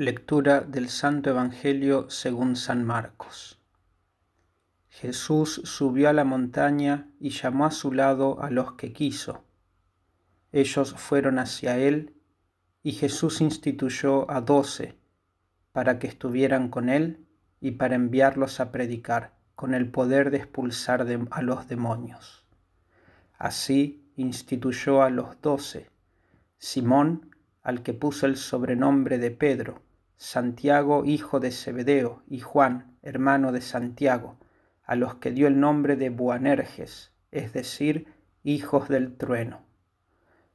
Lectura del Santo Evangelio según San Marcos. Jesús subió a la montaña y llamó a su lado a los que quiso. Ellos fueron hacia él y Jesús instituyó a doce para que estuvieran con él y para enviarlos a predicar con el poder de expulsar a los demonios. Así instituyó a los doce, Simón, al que puso el sobrenombre de Pedro, Santiago, hijo de Zebedeo, y Juan, hermano de Santiago, a los que dio el nombre de Buanerges, es decir, hijos del trueno.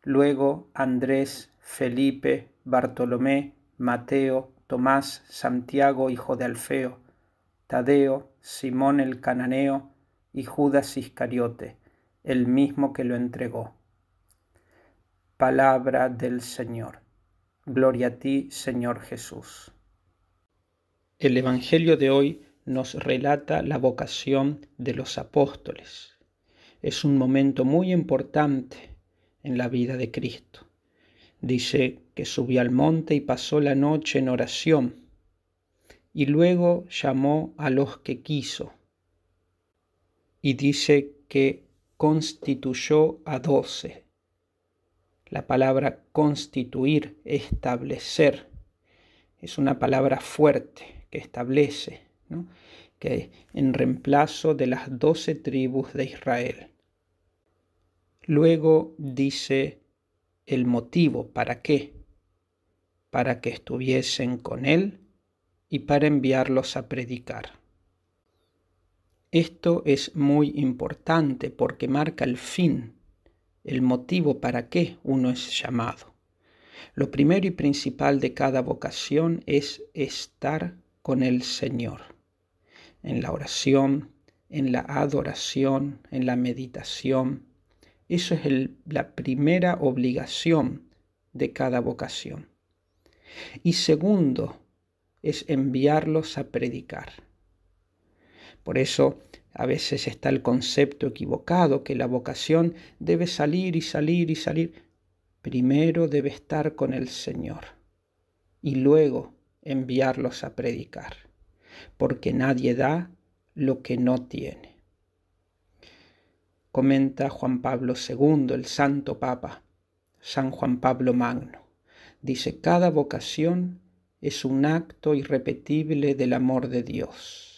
Luego Andrés, Felipe, Bartolomé, Mateo, Tomás, Santiago, hijo de Alfeo, Tadeo, Simón el cananeo y Judas Iscariote, el mismo que lo entregó. Palabra del Señor. Gloria a ti, Señor Jesús. El Evangelio de hoy nos relata la vocación de los apóstoles. Es un momento muy importante en la vida de Cristo. Dice que subió al monte y pasó la noche en oración, y luego llamó a los que quiso. Y dice que constituyó a doce la palabra constituir, establecer, es una palabra fuerte que establece, que en reemplazo de las doce tribus de Israel. Luego dice el motivo, ¿para qué? Para que estuviesen con él y para enviarlos a predicar. Esto es muy importante porque marca el fin el motivo para qué uno es llamado. Lo primero y principal de cada vocación es estar con el Señor, en la oración, en la adoración, en la meditación. Eso es la primera obligación de cada vocación. Y segundo, es enviarlos a predicar. Por eso a veces está el concepto equivocado que la vocación debe salir y salir y salir. Primero debe estar con el Señor y luego enviarlos a predicar, porque nadie da lo que no tiene. Comenta Juan Pablo II, el Santo Papa, San Juan Pablo Magno. Dice, cada vocación es un acto irrepetible del amor de Dios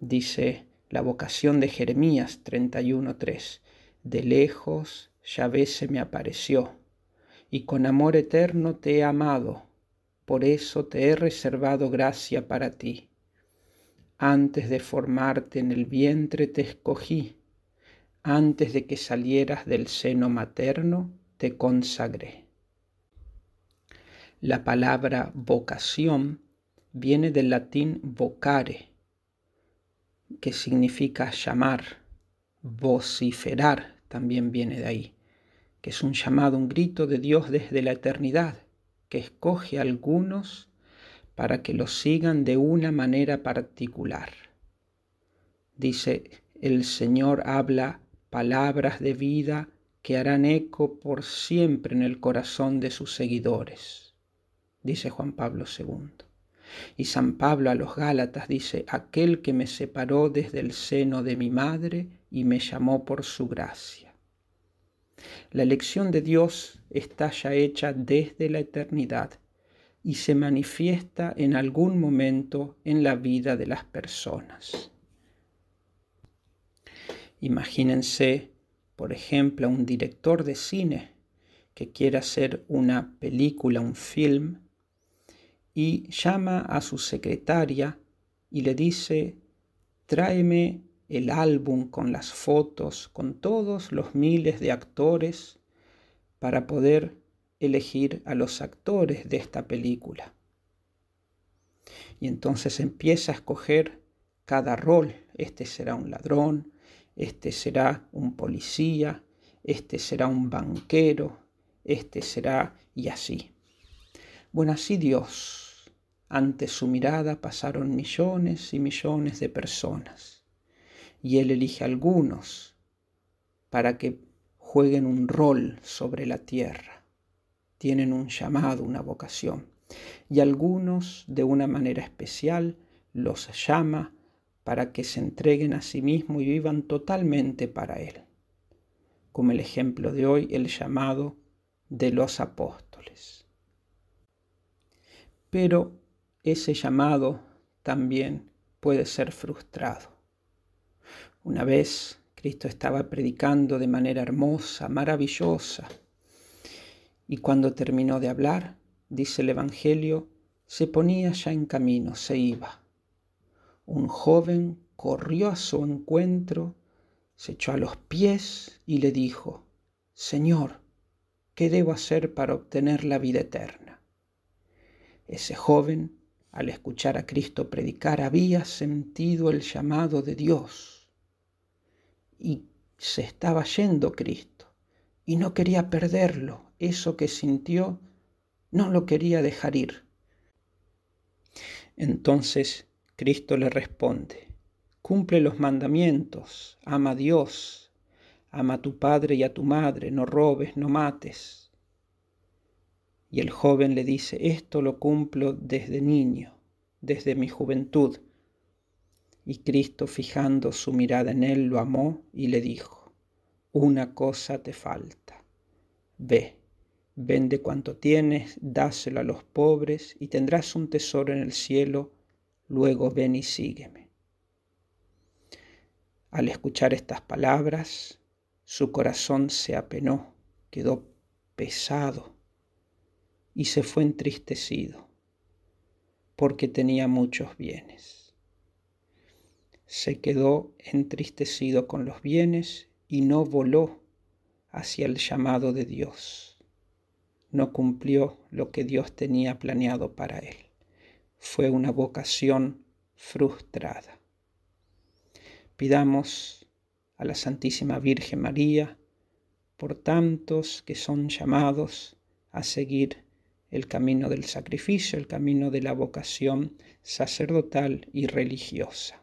dice la vocación de Jeremías 31.3. De lejos Yahvé se me apareció, y con amor eterno te he amado, por eso te he reservado gracia para ti. Antes de formarte en el vientre te escogí, antes de que salieras del seno materno te consagré. La palabra vocación viene del latín vocare, que significa llamar, vociferar, también viene de ahí, que es un llamado, un grito de Dios desde la eternidad, que escoge a algunos para que lo sigan de una manera particular. Dice, el Señor habla palabras de vida que harán eco por siempre en el corazón de sus seguidores, dice Juan Pablo II. Y San Pablo a los Gálatas dice, aquel que me separó desde el seno de mi madre y me llamó por su gracia. La elección de Dios está ya hecha desde la eternidad y se manifiesta en algún momento en la vida de las personas. Imagínense, por ejemplo, un director de cine que quiera hacer una película, un film, y llama a su secretaria y le dice, tráeme el álbum con las fotos, con todos los miles de actores para poder elegir a los actores de esta película. Y entonces empieza a escoger cada rol. Este será un ladrón, este será un policía, este será un banquero, este será y así. Bueno, así Dios ante su mirada pasaron millones y millones de personas y Él elige algunos para que jueguen un rol sobre la tierra. Tienen un llamado, una vocación. y algunos de una manera especial los llama para que se entreguen a sí mismo y vivan totalmente para Él, como el ejemplo de hoy, el llamado de los apóstoles. Pero ese llamado también puede ser frustrado. Una vez Cristo estaba predicando de manera hermosa, maravillosa, y cuando terminó de hablar, dice el Evangelio, se ponía ya en camino, se iba. Un joven corrió a su encuentro, se echó a los pies y le dijo, Señor, ¿qué debo hacer para obtener la vida eterna? Ese joven, al escuchar a Cristo predicar, había sentido el llamado de Dios y se estaba yendo Cristo y no quería perderlo. Eso que sintió no lo quería dejar ir. Entonces Cristo le responde, cumple los mandamientos, ama a Dios, ama a tu padre y a tu madre, no robes, no mates. Y el joven le dice, esto lo cumplo desde niño, desde mi juventud. Y Cristo, fijando su mirada en él, lo amó y le dijo, una cosa te falta, ve Vende cuanto tienes, dáselo a los pobres y tendrás un tesoro en el cielo, luego ven y sígueme. Al escuchar estas palabras, su corazón se apenó, quedó pesado y se fue entristecido, porque tenía muchos bienes. Se quedó entristecido con los bienes y no voló hacia el llamado de Dios no cumplió lo que Dios tenía planeado para él. Fue una vocación frustrada. Pidamos a la Santísima Virgen María por tantos que son llamados a seguir el camino del sacrificio, el camino de la vocación sacerdotal y religiosa.